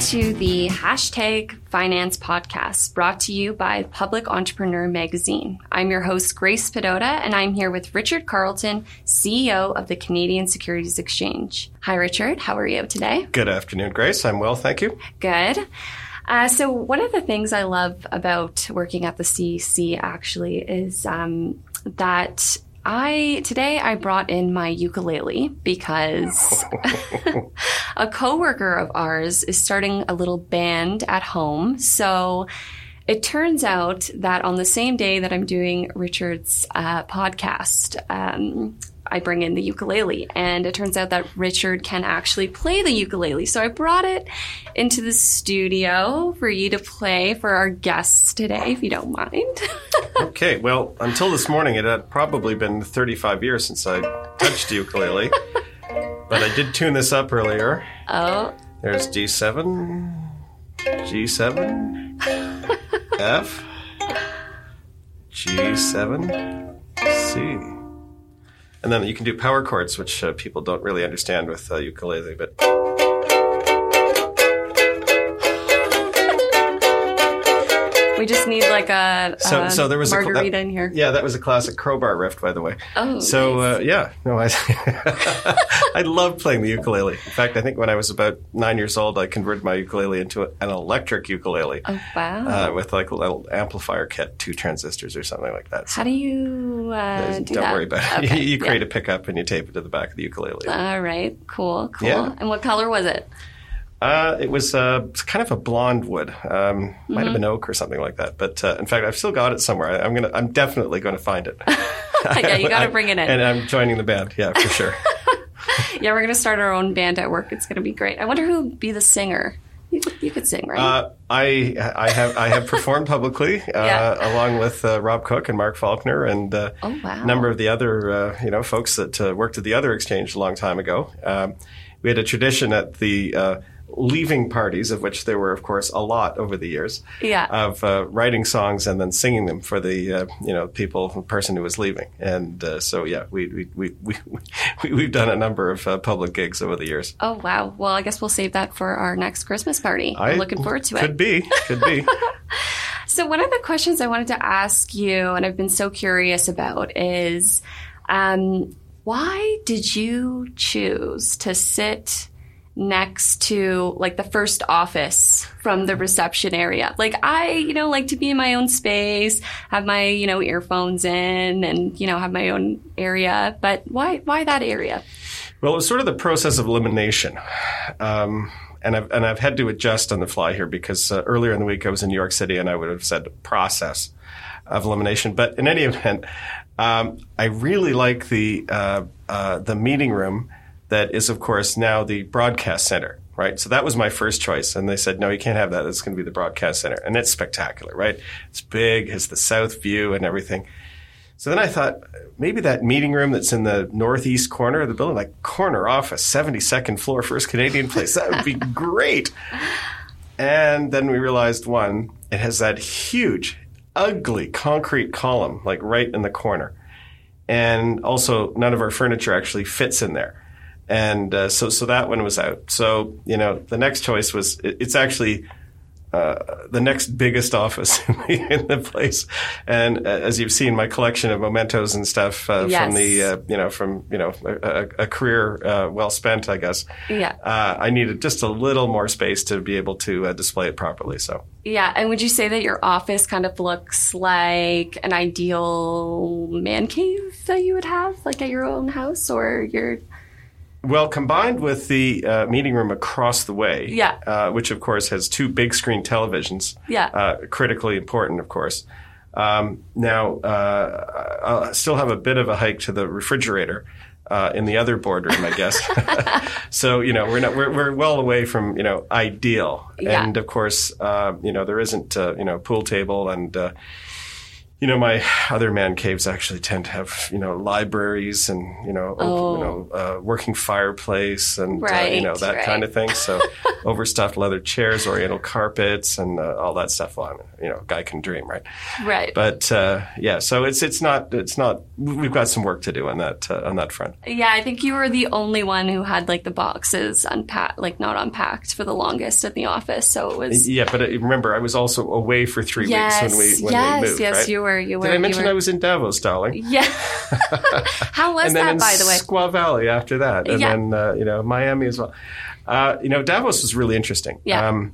to the hashtag finance podcast brought to you by Public Entrepreneur Magazine. I'm your host, Grace Pedota, and I'm here with Richard Carleton, CEO of the Canadian Securities Exchange. Hi, Richard. How are you today? Good afternoon, Grace. I'm well, thank you. Good. Uh, so, one of the things I love about working at the CSE actually is um, that I today I brought in my ukulele because a coworker of ours is starting a little band at home. So it turns out that on the same day that I'm doing Richard's uh, podcast, um, I bring in the ukulele, and it turns out that Richard can actually play the ukulele. So I brought it into the studio for you to play for our guests today, if you don't mind. okay, well, until this morning, it had probably been 35 years since I touched the ukulele, but I did tune this up earlier. Oh. There's D7, G7, F, G7, C. And then you can do power chords, which uh, people don't really understand with uh, ukulele, but. We just need like a, a so, so there was margarita a, that, in here. Yeah, that was a classic crowbar riff, by the way. Oh, so nice. uh, yeah, no, I I love playing the ukulele. In fact, I think when I was about nine years old, I converted my ukulele into an electric ukulele. Oh wow! Uh, with like a little amplifier kit, two transistors or something like that. So How do you uh, do Don't that? worry about it. Okay. you create yeah. a pickup and you tape it to the back of the ukulele. All right, cool, cool. Yeah. And what color was it? Uh, it was uh, kind of a blonde wood. Um, mm-hmm. Might have been mm-hmm. oak or something like that. But uh, in fact, I've still got it somewhere. I, am gonna. I'm definitely going to find it. yeah, you got to bring it in. And I'm joining the band. Yeah, for sure. yeah, we're going to start our own band at work. It's going to be great. I wonder who'd be the singer. You could, you could sing, right? Uh, I I have I have performed publicly uh, yeah. along with uh, Rob Cook and Mark Faulkner and uh, oh, wow. a number of the other uh, you know folks that uh, worked at the other exchange a long time ago. Um, we had a tradition at the leaving parties, of which there were, of course, a lot over the years. Yeah. Of uh, writing songs and then singing them for the uh, you know people, person who was leaving, and uh, so yeah, we we we we we've done a number of uh, public gigs over the years. Oh wow! Well, I guess we'll save that for our next Christmas party. I, am looking forward to it. Could be. Could be. so one of the questions I wanted to ask you, and I've been so curious about, is. Um, why did you choose to sit next to like the first office from the reception area. Like I, you know, like to be in my own space, have my, you know, earphones in and, you know, have my own area. But why, why that area? Well, it was sort of the process of elimination. Um, and I've, and I've had to adjust on the fly here because uh, earlier in the week I was in New York City and I would have said process of elimination. But in any event, um, I really like the, uh, uh, the meeting room that is, of course, now the broadcast center, right? So that was my first choice. And they said, no, you can't have that. It's going to be the broadcast center. And it's spectacular, right? It's big, has the south view and everything. So then I thought maybe that meeting room that's in the northeast corner of the building, like corner office, 72nd floor, First Canadian Place, that would be great. And then we realized one, it has that huge, ugly concrete column, like right in the corner. And also, none of our furniture actually fits in there and uh, so so that one was out. So you know, the next choice was it, it's actually uh, the next biggest office in the, place. And uh, as you've seen, my collection of mementos and stuff uh, yes. from the uh, you know from you know a, a career uh, well spent, I guess. Yeah. I needed just a little more space to be able to display it properly. So. Yeah, and would you say that your office kind of looks like an ideal man cave that you would have, like at your own house, or your well, combined with the uh, meeting room across the way, yeah. uh, which of course has two big screen televisions, yeah. Uh, critically important, of course. Um, now, uh, I still have a bit of a hike to the refrigerator uh, in the other boardroom, I guess. so you know, we're not we're, we're well away from you know ideal, yeah. and of course, uh, you know, there isn't you know pool table and you know, my other man caves actually tend to have, you know, libraries and, you know, Oh. you know, uh, working fireplace and, uh, you know, that right. kind of thing. So overstuffed leather chairs, oriental carpets and uh, all that stuff. Well, I mean, you know, guy can dream, right? Right. But, uh, yeah, so it's, it's not, it's not, we've got some work to do on that, uh, on that front. yeah, I think you were the only one who had like the boxes unpacked, like not unpacked for the longest in the office. So it was. Yeah, but uh, remember, I was also away for three Yes, weeks when we, when yes, we moved, yes, right? you were. You were. Did I mention were- I was in Davos, darling? Yeah. How was that, in by the way? Squaw Valley after that, and Yeah. then uh, you know Miami as well. Uh, you know Davos was really interesting. Yeah. Um,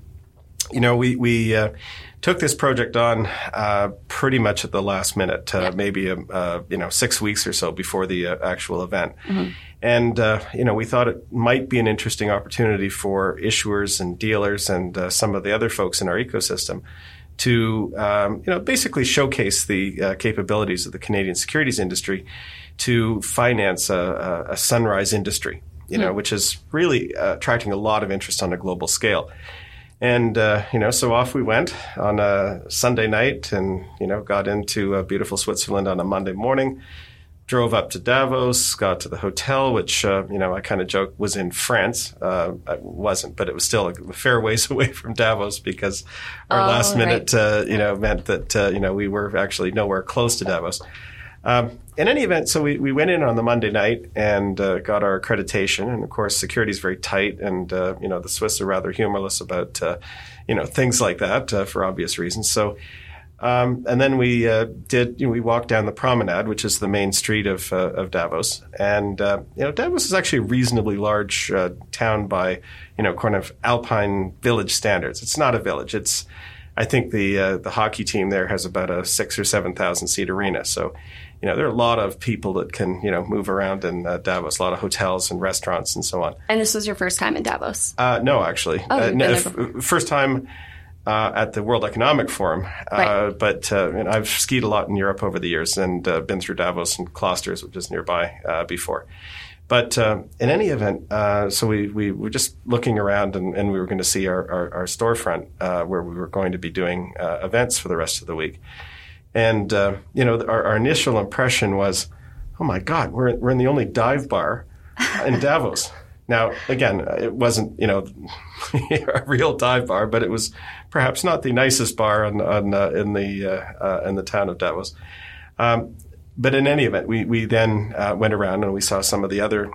you know we we uh, took this project on uh, pretty much at the last minute, uh, Yeah. maybe um, uh, you know six weeks or so before the uh, actual event. Mm-hmm. And uh, you know, we thought it might be an interesting opportunity for issuers and dealers and uh, some of the other folks in our ecosystem to um, you know basically showcase the uh, capabilities of the Canadian securities industry to finance a, a, a sunrise industry, you know, which is really uh, attracting a lot of interest on a global scale. And uh, you know, so off we went on a Sunday night, and you know, got into uh, beautiful Switzerland on a Monday morning. Drove up to Davos, got to the hotel, which uh, you know I kind of joke was in France. Uh, it wasn't, but it was still a fair ways away from Davos because our Oh, last right. minute, uh, you know, meant that uh, you know we were actually nowhere close to Davos. Um, in any event, so we, we went in on the Monday night and uh, got our accreditation, and of course, security is very tight, and uh, you know the Swiss are rather humorless about uh, you know things like that uh, for obvious reasons. So, um, and then we uh, did you know, we walked down the promenade, which is the main street of uh, of Davos, and uh, you know Davos is actually a reasonably large uh, town by you know kind of alpine village standards. It's not a village; it's I think the uh, the hockey team there has about a six or seven thousand seat arena. So, you know, there are a lot of people that can you know move around in uh, Davos. A lot of hotels and restaurants and so on. And this was your first time in Davos. Uh, no, actually, Oh, uh, no, f- first time. Uh, at the World Economic Forum, uh, Right. but uh, and I've skied a lot in Europe over the years and uh, been through Davos and Klosters, which is nearby, uh, before. But uh, in any event, uh, so we, we were just looking around and, and we were going to see our, our, our storefront uh, where we were going to be doing uh, events for the rest of the week. And, uh, you know, our, our initial impression was, oh my God, we're, we're in the only dive bar in Davos. Now, again, it wasn't, you know, a real dive bar, but it was perhaps not the nicest bar on, on, uh, in, the, uh, uh, in the town of Davos. Um, but in any event, we, we then uh, went around and we saw some of the other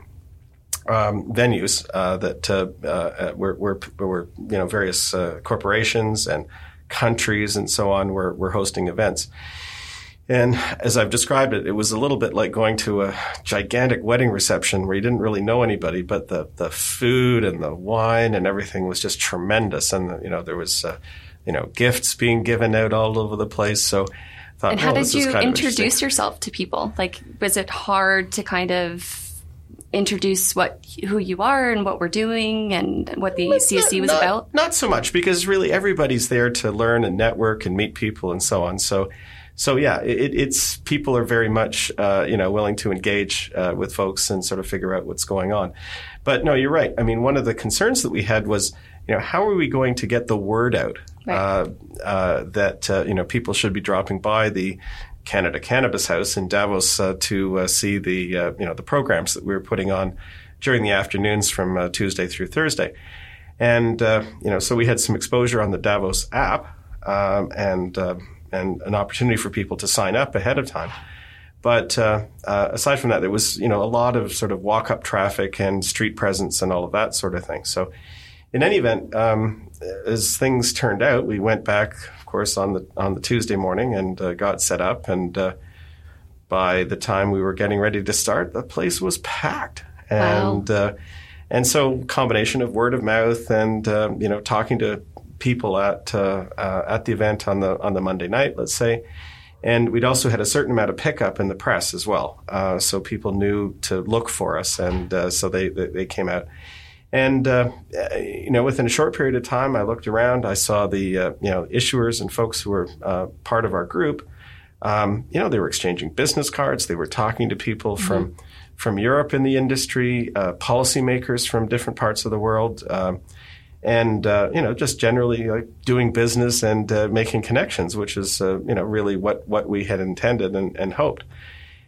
um, venues uh, that were, were, were, you know, various corporations and countries and so on were, were hosting events. And as I've described it, it was a little bit like going to a gigantic wedding reception where you didn't really know anybody, but the, the food and the wine and everything was just tremendous. And, you know, there was, uh, you know, gifts being given out all over the place. So I thought, And how oh, did you kind of interesting. introduce yourself to people? Like, was it hard to kind of introduce what who you are and what we're doing and what the CSE was not, about? Not so much because really everybody's there to learn and network and meet people and so on. So, so yeah, it, it's people are very much uh, you know willing to engage uh, with folks and sort of figure out what's going on. But no, you're right. I mean, one of the concerns that we had was you know how are we going to get the word out Right. uh, uh, that uh, you know people should be dropping by the Canada Cannabis House in Davos uh, to uh, see the uh, you know the programs that we were putting on during the afternoons from uh, Tuesday through Thursday, and uh, you know so we had some exposure on the Davos app um, and uh, and an opportunity for people to sign up ahead of time. But uh, uh, aside from that, there was you know a lot of sort of walk up traffic and street presence and all of that sort of thing. So in any event, um, as things turned out, we went back, of course, on the on the Tuesday morning and uh, got set up. And uh, by the time we were getting ready to start, the place was packed. Wow. And uh, and so combination of word of mouth and uh, you know talking to people at uh, uh, at the event on the on the Monday night, let's say. And we'd also had a certain amount of pickup in the press as well, uh, so people knew to look for us, and uh, so they, they they came out. And uh, you know, within a short period of time, I looked around. I saw the uh, you know issuers and folks who were uh, part of our group. Um, you know, they were exchanging business cards. They were talking to people from from Europe in the industry, uh, policymakers from different parts of the world. Um, and uh, you know just generally like doing business and uh, making connections, which is uh, you know really what what we had intended and, and hoped.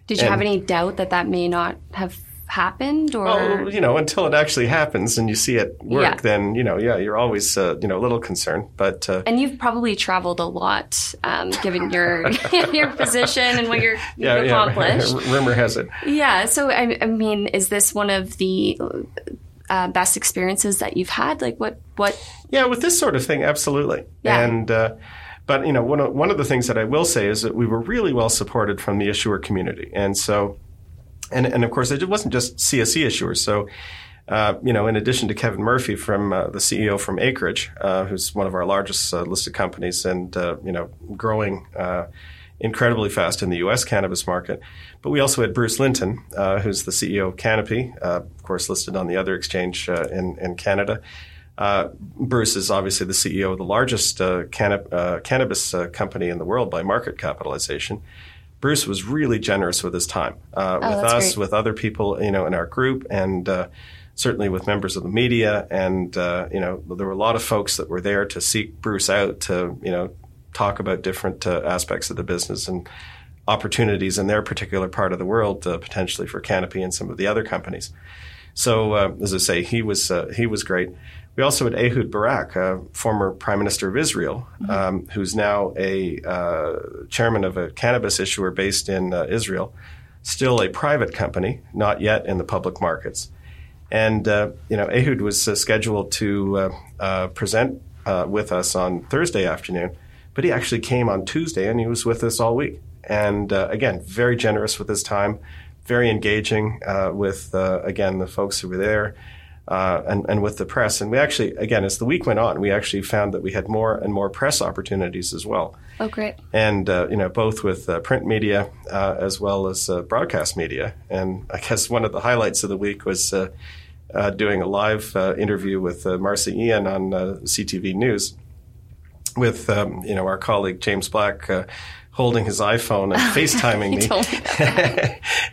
Did you And- have any doubt that that may not have happened, or Well, you know, until it actually happens and you see it work, Yeah. then you know, yeah, you're always uh, you know a little concerned. But uh, and you've probably traveled a lot, um, given your your position and what you're, yeah, you've yeah, accomplished. rumor has it. Yeah. So, I, I mean, is this one of the uh, best experiences that you've had? Like, what, what? Yeah, with this sort of thing, absolutely. Yeah. And uh, but you know, one of, one of the things that I will say is that we were really well supported from the issuer community, and so, and and of course, it wasn't just CSE issuers. So. Uh, you know, in addition to Kevin Murphy from uh, the CEO from Acreage, uh, who's one of our largest uh, listed companies and uh, you know growing uh, incredibly fast in the U.S. cannabis market, but we also had Bruce Linton, uh, who's the CEO of Canopy, uh, of course listed on the other exchange uh, in in Canada. Uh, Bruce is obviously the CEO of the largest uh, canna- uh, cannabis uh, company in the world by market capitalization. Bruce was really generous with his time uh, with Oh, that's us, great. with other people, you know, in our group, and uh, certainly with members of the media. And uh, you know, there were a lot of folks that were there to seek Bruce out to, you know, talk about different uh, aspects of the business and opportunities in their particular part of the world, uh, potentially for Canopy and some of the other companies. So, uh, as I say, he was uh, he was great. We also had Ehud Barak, uh, former Prime Minister of Israel, um, who's now a uh, chairman of a cannabis issuer based in uh, Israel, still a private company, not yet in the public markets. And uh, you know, Ehud was uh, scheduled to uh, uh, present uh, with us on Thursday afternoon, but he actually came on Tuesday, and he was with us all week. And uh, again, very generous with his time, very engaging uh, with uh, again the folks who were there. Uh, and, and with the press. And we actually, again, as the week went on, we actually found that we had more and more press opportunities as well Oh, great. and uh, you know both with uh, print media uh, as well as uh, broadcast media. And I guess one of the highlights of the week was uh, uh, doing a live uh, interview with uh, Marci Ien on uh, CTV News with um, you know our colleague James Black. Uh, Holding his iPhone and FaceTiming me, told me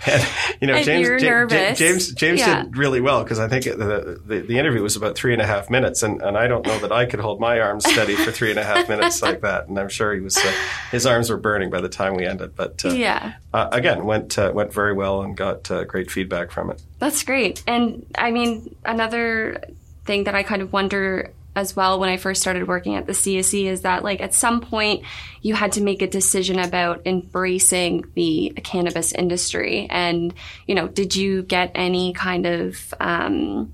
and you know And James you're Ja- Ja- nervous. James James Yeah. did really well because I think the, the the interview was about three and a half minutes, and, and I don't know that I could hold my arms steady for three and a half minutes like that. And I'm sure he was uh, his arms were burning by the time we ended. But uh, Yeah. uh, again, went uh, went very well and got uh, great feedback from it. That's great. And I mean, another thing that I kind of wonder as well when I first started working at the CSE is that, like, at some point you had to make a decision about embracing the cannabis industry. And, you know, did you get any kind of, um,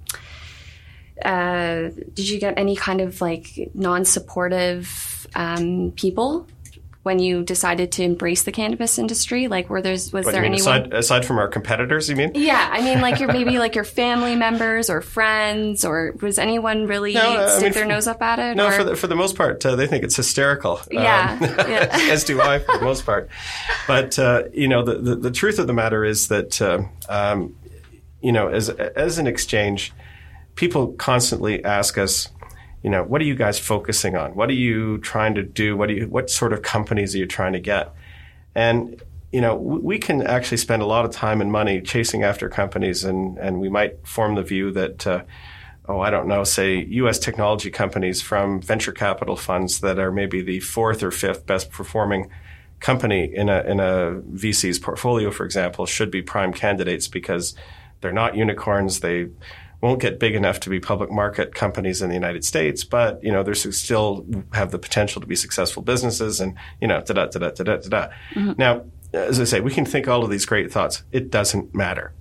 uh, did you get any kind of like non supportive um, people? When you decided to embrace the cannabis industry, like were there's was But there anyone? aside aside from our competitors, you mean? Yeah, I mean, like your maybe like your family members or friends, or was anyone really No, uh, I stick mean, their for- nose up at it? No, or? for the, for the most part, uh, they think it's hysterical. Yeah, Um, yeah. as do I for the most part. But uh, you know, the, the the truth of the matter is that uh, um, you know, as as an exchange, people constantly ask us, you know, what are you guys focusing on? What are you trying to do? What do you what sort of companies are you trying to get? And you know, we can actually spend a lot of time and money chasing after companies, and and we might form the view that. Uh, oh, I don't know, say U.S. technology companies from venture capital funds that are maybe the fourth or fifth best performing company in a in a VC's portfolio, for example, should be prime candidates because they're not unicorns. They won't get big enough to be public market companies in the United States, but you know they still have the potential to be successful businesses, and you know da da da da da da da. Mm-hmm. Now, as I say, we can think all of these great thoughts. It doesn't matter.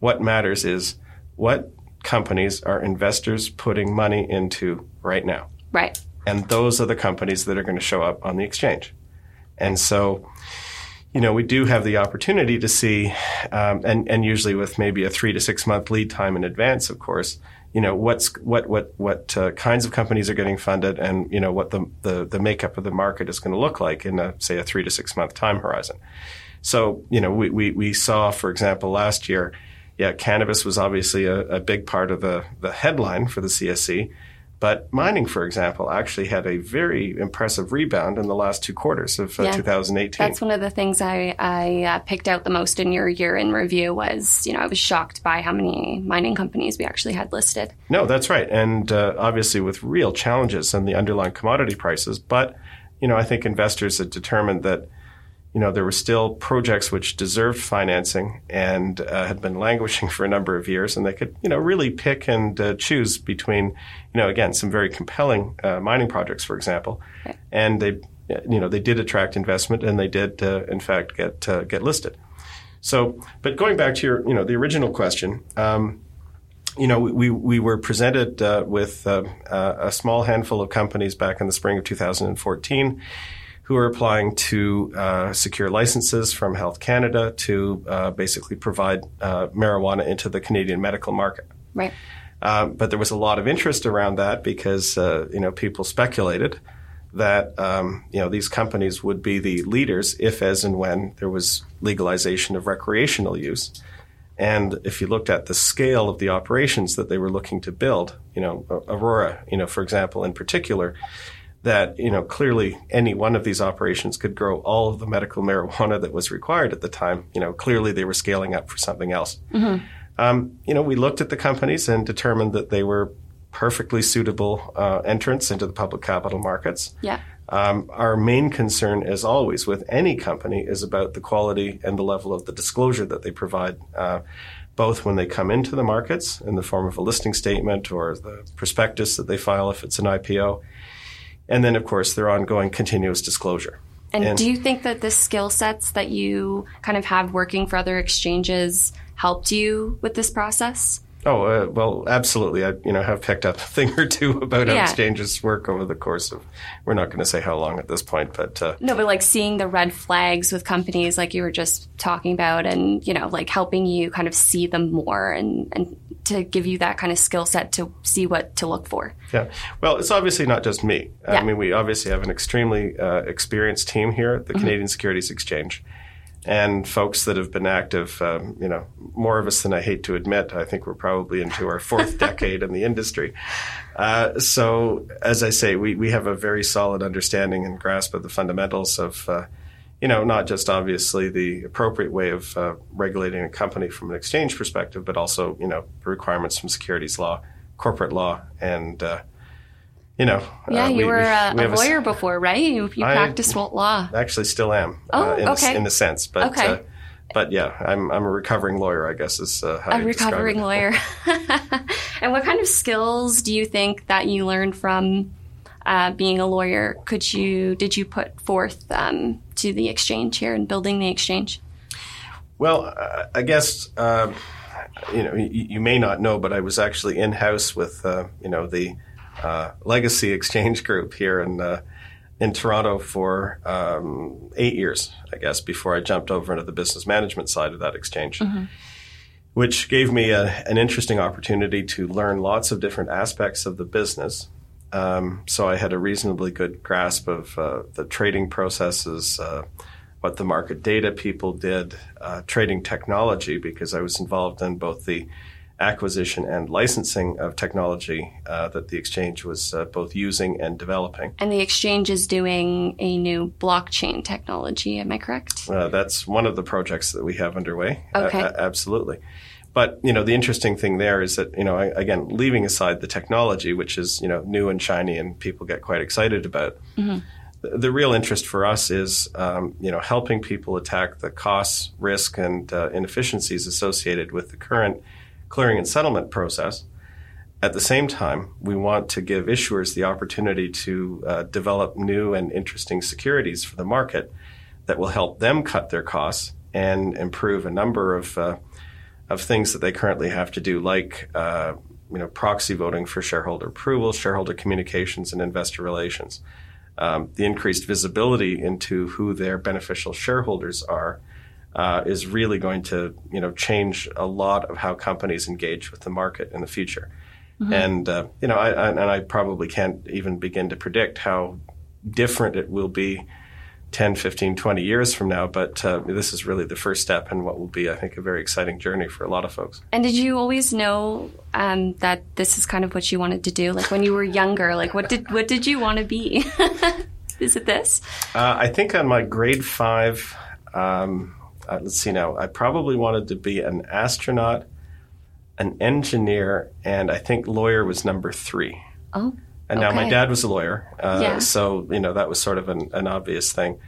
What matters is what companies are investors putting money into right now. right. And those are the companies that are going to show up on the exchange. And so, you know, we do have the opportunity to see, um, and, and usually with maybe a three to six month lead time in advance, of course, you know, what's, what, what, what uh, kinds of companies are getting funded and, you know, what the, the, the makeup of the market is going to look like in a, say, a three to six month time horizon. So, you know, we, we, we saw, for example, last year, yeah, cannabis was obviously a, a big part of the, the headline for the CSE, But mining, for example, actually had a very impressive rebound in the last two quarters of uh, Yeah. 2018. That's one of the things I, I uh, picked out the most in your year in review was, you know, I was shocked by how many mining companies we actually had listed. No, that's right. And uh, obviously with real challenges in the underlying commodity prices. But, you know, I think investors had determined that, you know, there were still projects which deserved financing and uh, had been languishing for a number of years. And they could, you know, really pick and uh, choose between, you know, again, some very compelling uh, mining projects, for example. Right. And they, you know, they did attract investment and they did, uh, in fact, get, uh, get listed. So, but going back to your, you know, the original question, um, you know, we, we were presented uh, with a small handful of companies back in the spring of 2014 who are applying to uh, secure licenses from Health Canada to uh, basically provide uh, marijuana into the Canadian medical market. Right. Um, but there was a lot of interest around that because uh, you know people speculated that um, you know these companies would be the leaders if, as and when there was legalization of recreational use. And if you looked at the scale of the operations that they were looking to build, you know, Aurora, you know, for example, in particular, that you know clearly any one of these operations could grow all of the medical marijuana that was required at the time. You know, clearly they were scaling up for something else. Um, you know, we looked at the companies and determined that they were perfectly suitable uh, entrants into the public capital markets. Yeah. Um, our main concern, as always, with any company is about the quality and the level of the disclosure that they provide, uh, both when they come into the markets in the form of a listing statement or the prospectus that they file if it's an IPO, and then, of course, their ongoing continuous disclosure. And, And- do you think that the skill sets that you kind of have working for other exchanges helped you with this process? Oh uh, well, absolutely. I you know have picked up a thing or two about how exchanges work over the course of. We're not going to say how long at this point, but uh, No, but like seeing the red flags with companies like you were just talking about and, you know, like helping you kind of see them more and, and to give you that kind of skill set to see what to look for. Yeah. Well, it's obviously not just me. Yeah. I mean, we obviously have an extremely uh, experienced team here at the Canadian Securities Exchange. And folks that have been active, um, you know, more of us than I hate to admit. I think we're probably into our fourth decade in the industry. Uh, so, as I say, we, we have a very solid understanding and grasp of the fundamentals of, uh, you know, not just obviously the appropriate way of uh, regulating a company from an exchange perspective, but also, you know, the requirements from securities law, corporate law, and, uh, you know. Yeah, uh, you we- were we- uh, we a lawyer before, right? You, you I- practiced law. I actually still am. Oh, uh, in, the, okay. in the sense, but Okay. uh, but yeah, I'm I'm a recovering lawyer. I guess is uh, how a you describe recovering lawyer. and what kind of skills do you think that you learned from uh, being a lawyer? Could you did you put forth um, to the exchange here and building the exchange? Well, uh, I guess uh, you know you, you may not know, but I was actually in house with uh, you know the uh, Legacy Exchange Group here in uh, in Toronto for um, eight years, I guess, before I jumped over into the business management side of that exchange. Which gave me a, an interesting opportunity to learn lots of different aspects of the business. Um, so I had a reasonably good grasp of uh, the trading processes, uh, what the market data people did, uh, trading technology, because I was involved in both the acquisition and licensing of technology uh, that the exchange was uh, both using and developing. And the exchange is doing a new blockchain technology. Am I correct? Uh, that's one of the projects that we have underway. Okay. A- a- absolutely. But you know, the interesting thing there is that you know, I, again, leaving aside the technology, which is you know new and shiny, and people get quite excited about. The, the real interest for us is um, you know helping people attack the costs, risk, and uh, inefficiencies associated with the current clearing and settlement process. At the same time, we want to give issuers the opportunity to uh, develop new and interesting securities for the market that will help them cut their costs and improve a number of uh, of things that they currently have to do, like uh, you know proxy voting for shareholder approval, shareholder communications, and investor relations. Um, the increased visibility into who their beneficial shareholders are uh, is really going to you know change a lot of how companies engage with the market in the future. And uh, you know, I, I, and I probably can't even begin to predict how different it will be 10, 15, 20 years from now. But uh, this is really the first step in what will be, I think, a very exciting journey for a lot of folks. And did you always know um, that this is kind of what you wanted to do? Like when you were younger, like what did what did you want to be? is it this? Uh, I think on my grade five, um, uh, let's see now, I probably wanted to be an astronaut, an engineer, and I think lawyer was number three. Oh. And now my dad was a lawyer, uh, Yeah. so you know that was sort of an, an obvious thing.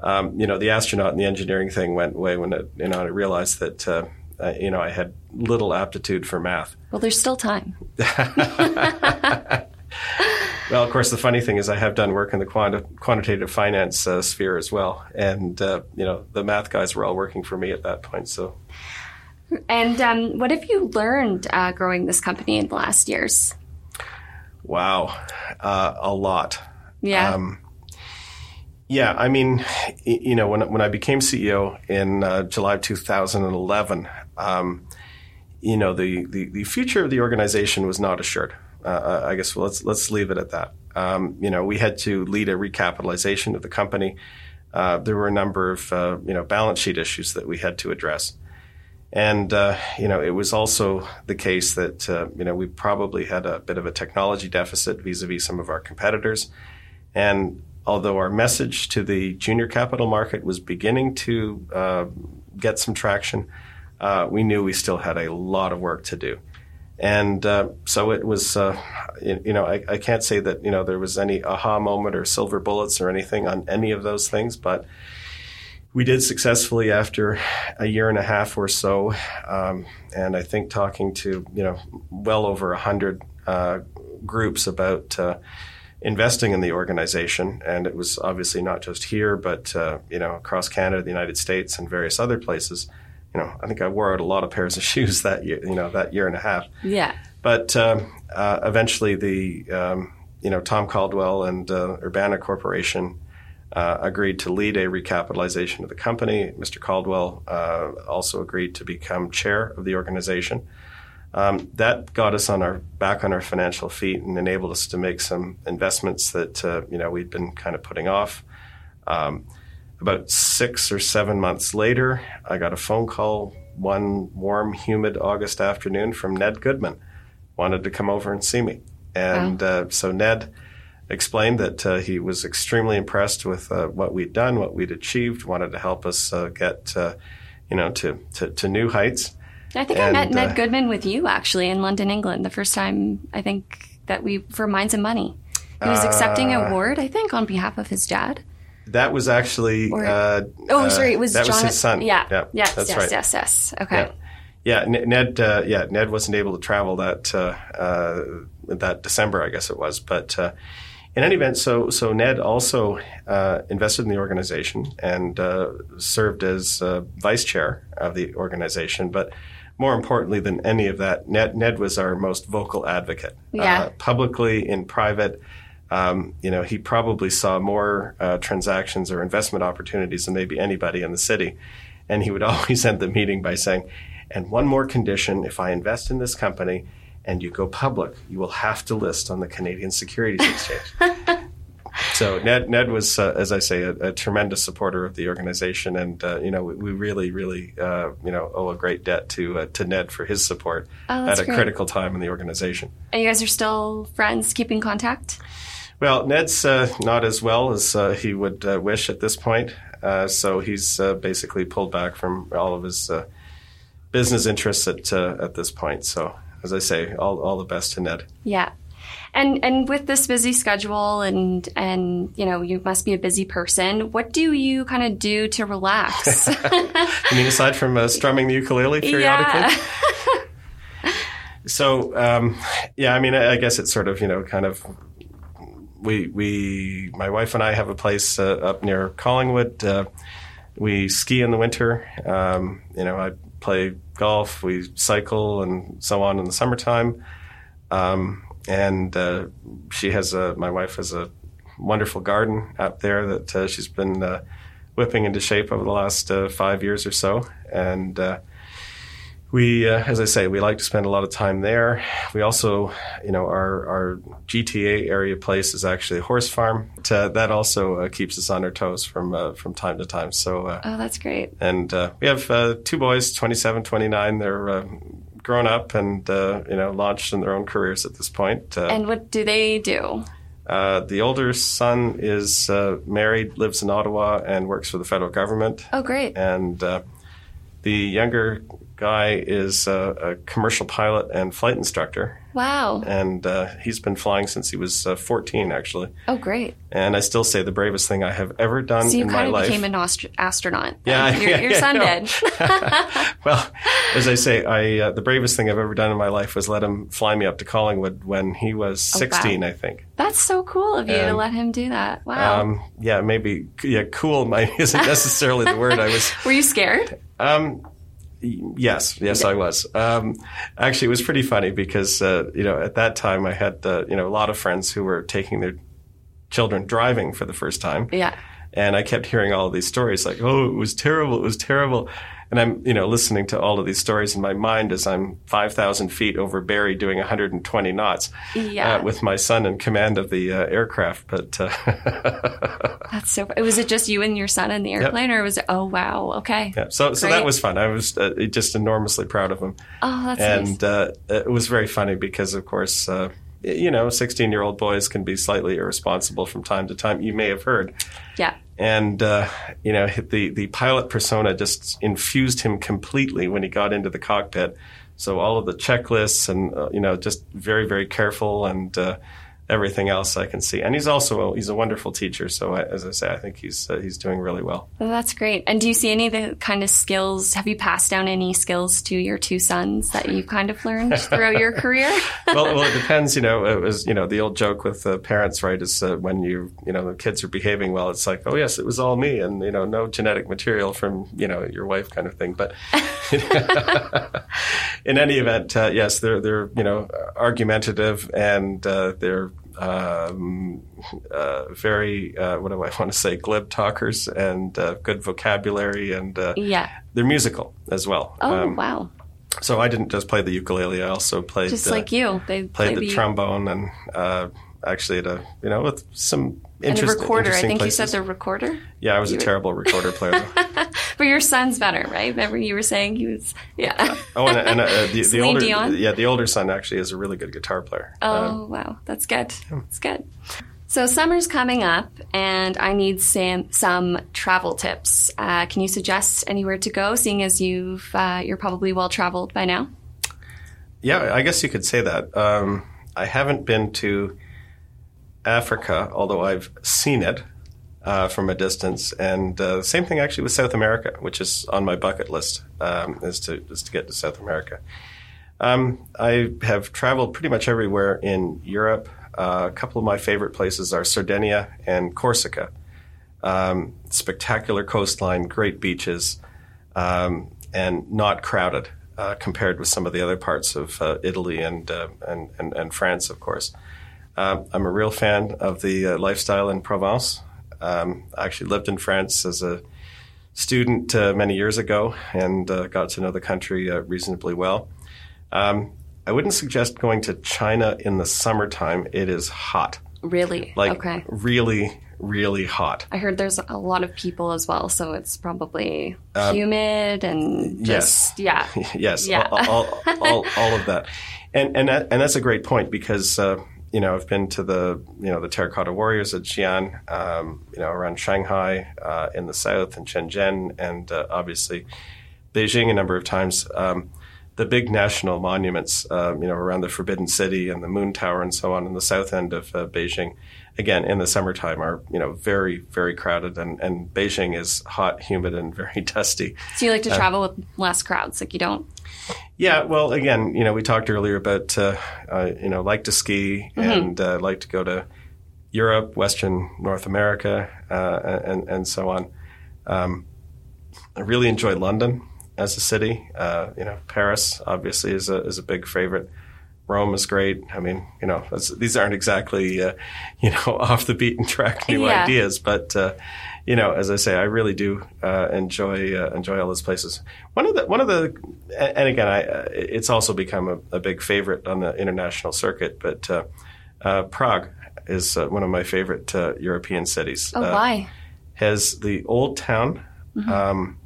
Um, you know, the astronaut and the engineering thing went away when it, you know I realized that uh, uh, you know I had little aptitude for math. Well, there's still time. Well, of course, the funny thing is I have done work in the quanti- quantitative finance uh, sphere as well, and uh, you know the math guys were all working for me at that point. So And um, what have you learned uh, growing this company in the last years? Wow, uh, a lot. Yeah. Um, yeah, I mean, you know, when when I became CEO in uh, July of 2011, um, you know, the, the the future of the organization was not assured. Uh, I guess well, let's let's leave it at that. Um, you know, we had to lead a recapitalization of the company. Uh, there were a number of uh, you know balance sheet issues that we had to address. And uh, you know, it was also the case that uh, you know we probably had a bit of a technology deficit vis-a-vis some of our competitors. And although our message to the junior capital market was beginning to uh, get some traction, uh, we knew we still had a lot of work to do. And uh, so it was, uh, you know, I, I can't say that you know there was any aha moment or silver bullets or anything on any of those things, but we did successfully after a year and a half or so, um, and I think talking to you know well over a hundred uh, groups about uh, investing in the organization, and it was obviously not just here, but uh, you know across Canada, the United States, and various other places. You know, I think I wore out a lot of pairs of shoes that year. You know, that year and a half. yeah. But um, uh, eventually, the um, you know Tom Caldwell and uh, Urbana Corporation uh, agreed to lead a recapitalization of the company. Mr. Caldwell uh, also agreed to become chair of the organization. Um, that got us on our back on our financial feet and enabled us to make some investments that uh, you know we'd been kind of putting off. Um, about six or seven months later, I got a phone call one warm, humid August afternoon from Ned Goodman. Wanted to come over and see me. And uh, so Ned explained that uh, he was extremely impressed with uh, what we'd done, what we'd achieved, wanted to help us uh, get, uh, you know, to, to, to new heights. I think I And, met Ned uh, Goodman with you actually in London, England, the first time I think that we for Mines and Money. He was accepting Uh, an award, I think, on behalf of his dad. That was actually. Or- uh, Oh, uh, sorry, it was that John. was his son. Yeah, yeah yes, that's yes, right. yes, yes. Okay. Yeah, yeah. Ned. Uh, yeah, Ned wasn't able to travel that uh, uh, that December, I guess it was. But uh, in any event, so so Ned also uh, invested in the organization and uh, served as uh, vice chair of the organization. But more importantly than any of that, Ned, Ned was our most vocal advocate, Yeah. uh, publicly in private. Um, you know, he probably saw more uh, transactions or investment opportunities than maybe anybody in the city. And he would always end the meeting by saying, and one more condition if I invest in this company and you go public, you will have to list on the Canadian Securities Exchange. so Ned, Ned was, uh, as I say, a, a tremendous supporter of the organization, and uh, you know we, we really, really, uh, you know, owe a great debt to uh, to Ned for his support Oh, at a great. critical time in the organization. And you guys are still friends, keeping contact? Well, Ned's uh, not as well as uh, he would uh, wish at this point, uh, so he's uh, basically pulled back from all of his uh, business interests at uh, at this point. So, as I say, all all the best to Ned. Yeah. And and with this busy schedule and and you know you must be a busy person. What do you kind of do to relax? I mean, aside from uh, strumming the ukulele periodically. yeah. So, um, yeah, I mean, I, I guess it's sort of, you know, kind of. We, we, my wife and I have a place uh, up near Collingwood. Uh, we ski in the winter. Um, you know, I play golf. We cycle and so on in the summertime. Um, and uh, she has a, my wife has a wonderful garden out there that uh, she's been uh, whipping into shape over the last uh, five years or so. And uh, we, uh, as I say, we like to spend a lot of time there. We also, you know, our, our GTA area place is actually a horse farm. Uh, that also uh, keeps us on our toes from uh, from time to time. So, uh, oh, that's great. And uh, we have two boys, 27, 29. They're grown up and you know launched in their own careers at this point. and what do they do? the older son is married, lives in Ottawa, and works for the federal government. Oh, great! And the younger guy is a, a, commercial pilot and flight instructor. Wow. And uh, he's been flying since he was uh, 14, actually. Oh, great. And I still say the bravest thing I have ever done so you in kind my of life. became an astro- astronaut. Yeah, your, yeah, your yeah, son did. well, as I say, I uh, the bravest thing I've ever done in my life was let him fly me up to Collingwood when he was Oh, 16, wow. I think. That's so cool of you to let him do that. Wow. Um, yeah, maybe yeah, cool might, isn't necessarily the word I was. Were you scared? Um, yes, yes, I was. Um, actually, it was pretty funny because uh, you know at that time I had uh, you know a lot of friends who were taking their children driving for the first time, Yeah. and I kept hearing all these stories like, "Oh, it was terrible! It was terrible." And I'm, you know, listening to all of these stories in my mind as I'm 5,000 feet over Barrie doing 120 knots Yeah. uh, with my son in command of the uh, aircraft. But uh, That's so. Was it just you and your son in the airplane, or was it? Oh wow. Okay. yeah, so so that was fun. I was uh, just enormously proud of him. Oh, that's nice. and uh, it was very funny because, of course, uh, you know, sixteen-year-old boys can be slightly irresponsible from time to time. You may have heard, Yeah. And uh, you know, the the pilot persona just infused him completely when he got into the cockpit. So all of the checklists and uh, you know, just very very careful and. Uh, Everything else I can see, and he's also a, he's a wonderful teacher. So I, as I say, I think he's uh, he's doing really well. Well, that's great. And do you see any of the kind of skills? Have you passed down any skills to your two sons that you've kind of learned throughout your career? well, well, it depends. You know, it was you know the old joke with the parents, right? Is uh, when you you know the kids are behaving well, it's like, oh yes, it was all me, and you know, no genetic material from you know your wife, kind of thing. But in any event, uh, yes, they're they're you know argumentative and uh, they're um, uh, very uh, what do I want to say glib talkers and uh, good vocabulary and uh, yeah. they're musical as well. Oh Um, wow. So I didn't just play the ukulele; I also played Just like you, they played play the trombone and uh, actually at a you know with some and a interest, recorder. I think places. you said the recorder, yeah, I was a you- terrible recorder player. But your son's better, right? Remember you were saying he was. Yeah. oh, and, and uh, the, the older Dion? yeah the older son actually is a really good guitar player. Oh Um, wow, that's good. That's good. So summer's coming up, and I need some some travel tips. Uh, can you suggest anywhere to go? Seeing as you've uh, you're probably well traveled by now. yeah, I guess you could say that. Um, I haven't been to Africa, although I've seen it uh, from a distance. And uh, same thing actually with South America, which is on my bucket list, um, is to is to get to South America. Um, I have traveled pretty much everywhere in Europe. Uh, a couple of my favorite places are Sardinia and Corsica. Um, spectacular coastline, great beaches, um, and not crowded uh, compared with some of the other parts of uh, Italy and, uh, and, and and France, of course. Um, I'm a real fan of the uh, lifestyle in Provence. Um, I actually lived in France as a student uh, many years ago and uh, got to know the country uh, reasonably well. Um, I wouldn't suggest going to China in the summertime. It is hot, Really? like okay. really, really hot. I heard there's a lot of people as well, so it's probably Um, humid and just yeah. yes, Yeah. all, all, all, all of that, and and that, and that's a great point because uh, you know I've been to the you know the Terracotta Warriors at Xi'an, um, you know around Shanghai uh, in the south and Shenzhen, and uh, obviously Beijing a number of times. Um, the big national monuments, uh, you know, around the Forbidden City and the Moon Tower and so on in the south end of uh, Beijing, again in the summertime are you know very very crowded, and and Beijing is hot, humid, and very dusty. So you like to travel with less crowds, like you don't. Yeah, well, again, you know, we talked earlier about, uh, uh, you know, like to ski and uh, like to go to Europe, Western North America, uh, and and so on. Um, I really enjoy London as a city. Uh, you know, Paris obviously is a is a big favorite. Rome is great. I mean, you know, these aren't exactly, uh, you know, off the beaten track new Yeah. ideas, but uh, you know, as I say, I really do uh, enjoy uh, enjoy all those places. One of the one of the, and again, I uh, it's also become a, a, big favorite on the international circuit. But uh, uh, Prague is uh, one of my favorite European cities. Oh, why? Has the old town mm-hmm. um,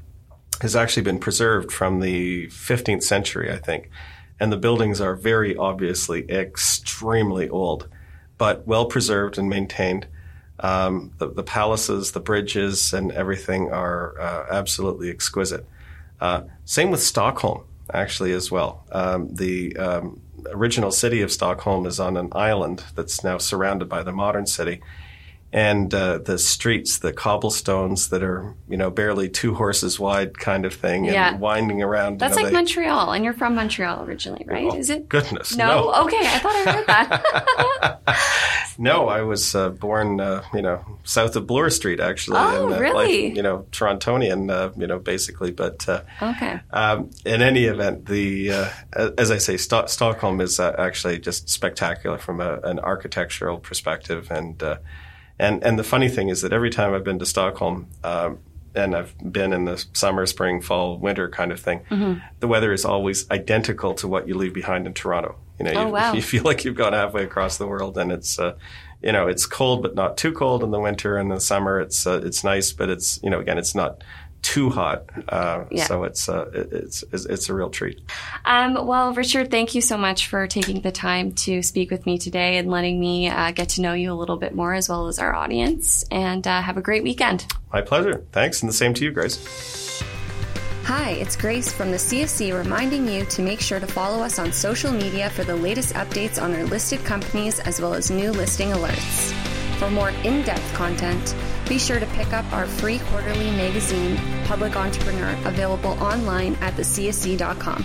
has actually been preserved from the 15th century, I think, and the buildings are very obviously extremely old, but well preserved and maintained. Um, the, the, palaces, the bridges, and everything are uh, absolutely exquisite. Uh, same with Stockholm, actually, as well. Um, the um, original city of Stockholm is on an island that's now surrounded by the modern city and uh, the streets, the cobblestones that are you know barely two horses wide, kind of thing, and yeah. winding around. That's you know, like they, Montreal, and you're from Montreal originally, right? Oh, Is it? Goodness, no. no. Okay, I thought I heard that. no, I was uh, born, uh, you know, south of Bloor Street, actually. Oh, and, uh, really? Like, you know, Torontonian, uh, you know, basically. But uh, okay. Um, in any event, the as I say, St- Stockholm is actually just spectacular from a, an architectural perspective, and and and the funny thing is that every time I've been to Stockholm, um, and I've been in the summer, spring, fall, winter kind of thing, mm-hmm. the weather is always identical to what you leave behind in Toronto. You know, oh, you, wow. you feel like you've gone halfway across the world, and it's uh, you know it's cold but not too cold in the winter, and in the summer it's uh, it's nice, but it's you know again it's not too hot. Uh, yeah. So it's, uh, it's, it's it's a real treat. Um, well, Richard, thank you so much for taking the time to speak with me today and letting me uh, get to know you a little bit more as well as our audience. And uh, have a great weekend. My pleasure. Thanks, and the same to you, Grace. Hi, it's Grace from the CSE reminding you to make sure to follow us on social media for the latest updates on our listed companies as well as new listing alerts. For more in depth content, be sure to pick up our free quarterly magazine, Public Entrepreneur, available online at thecse.com.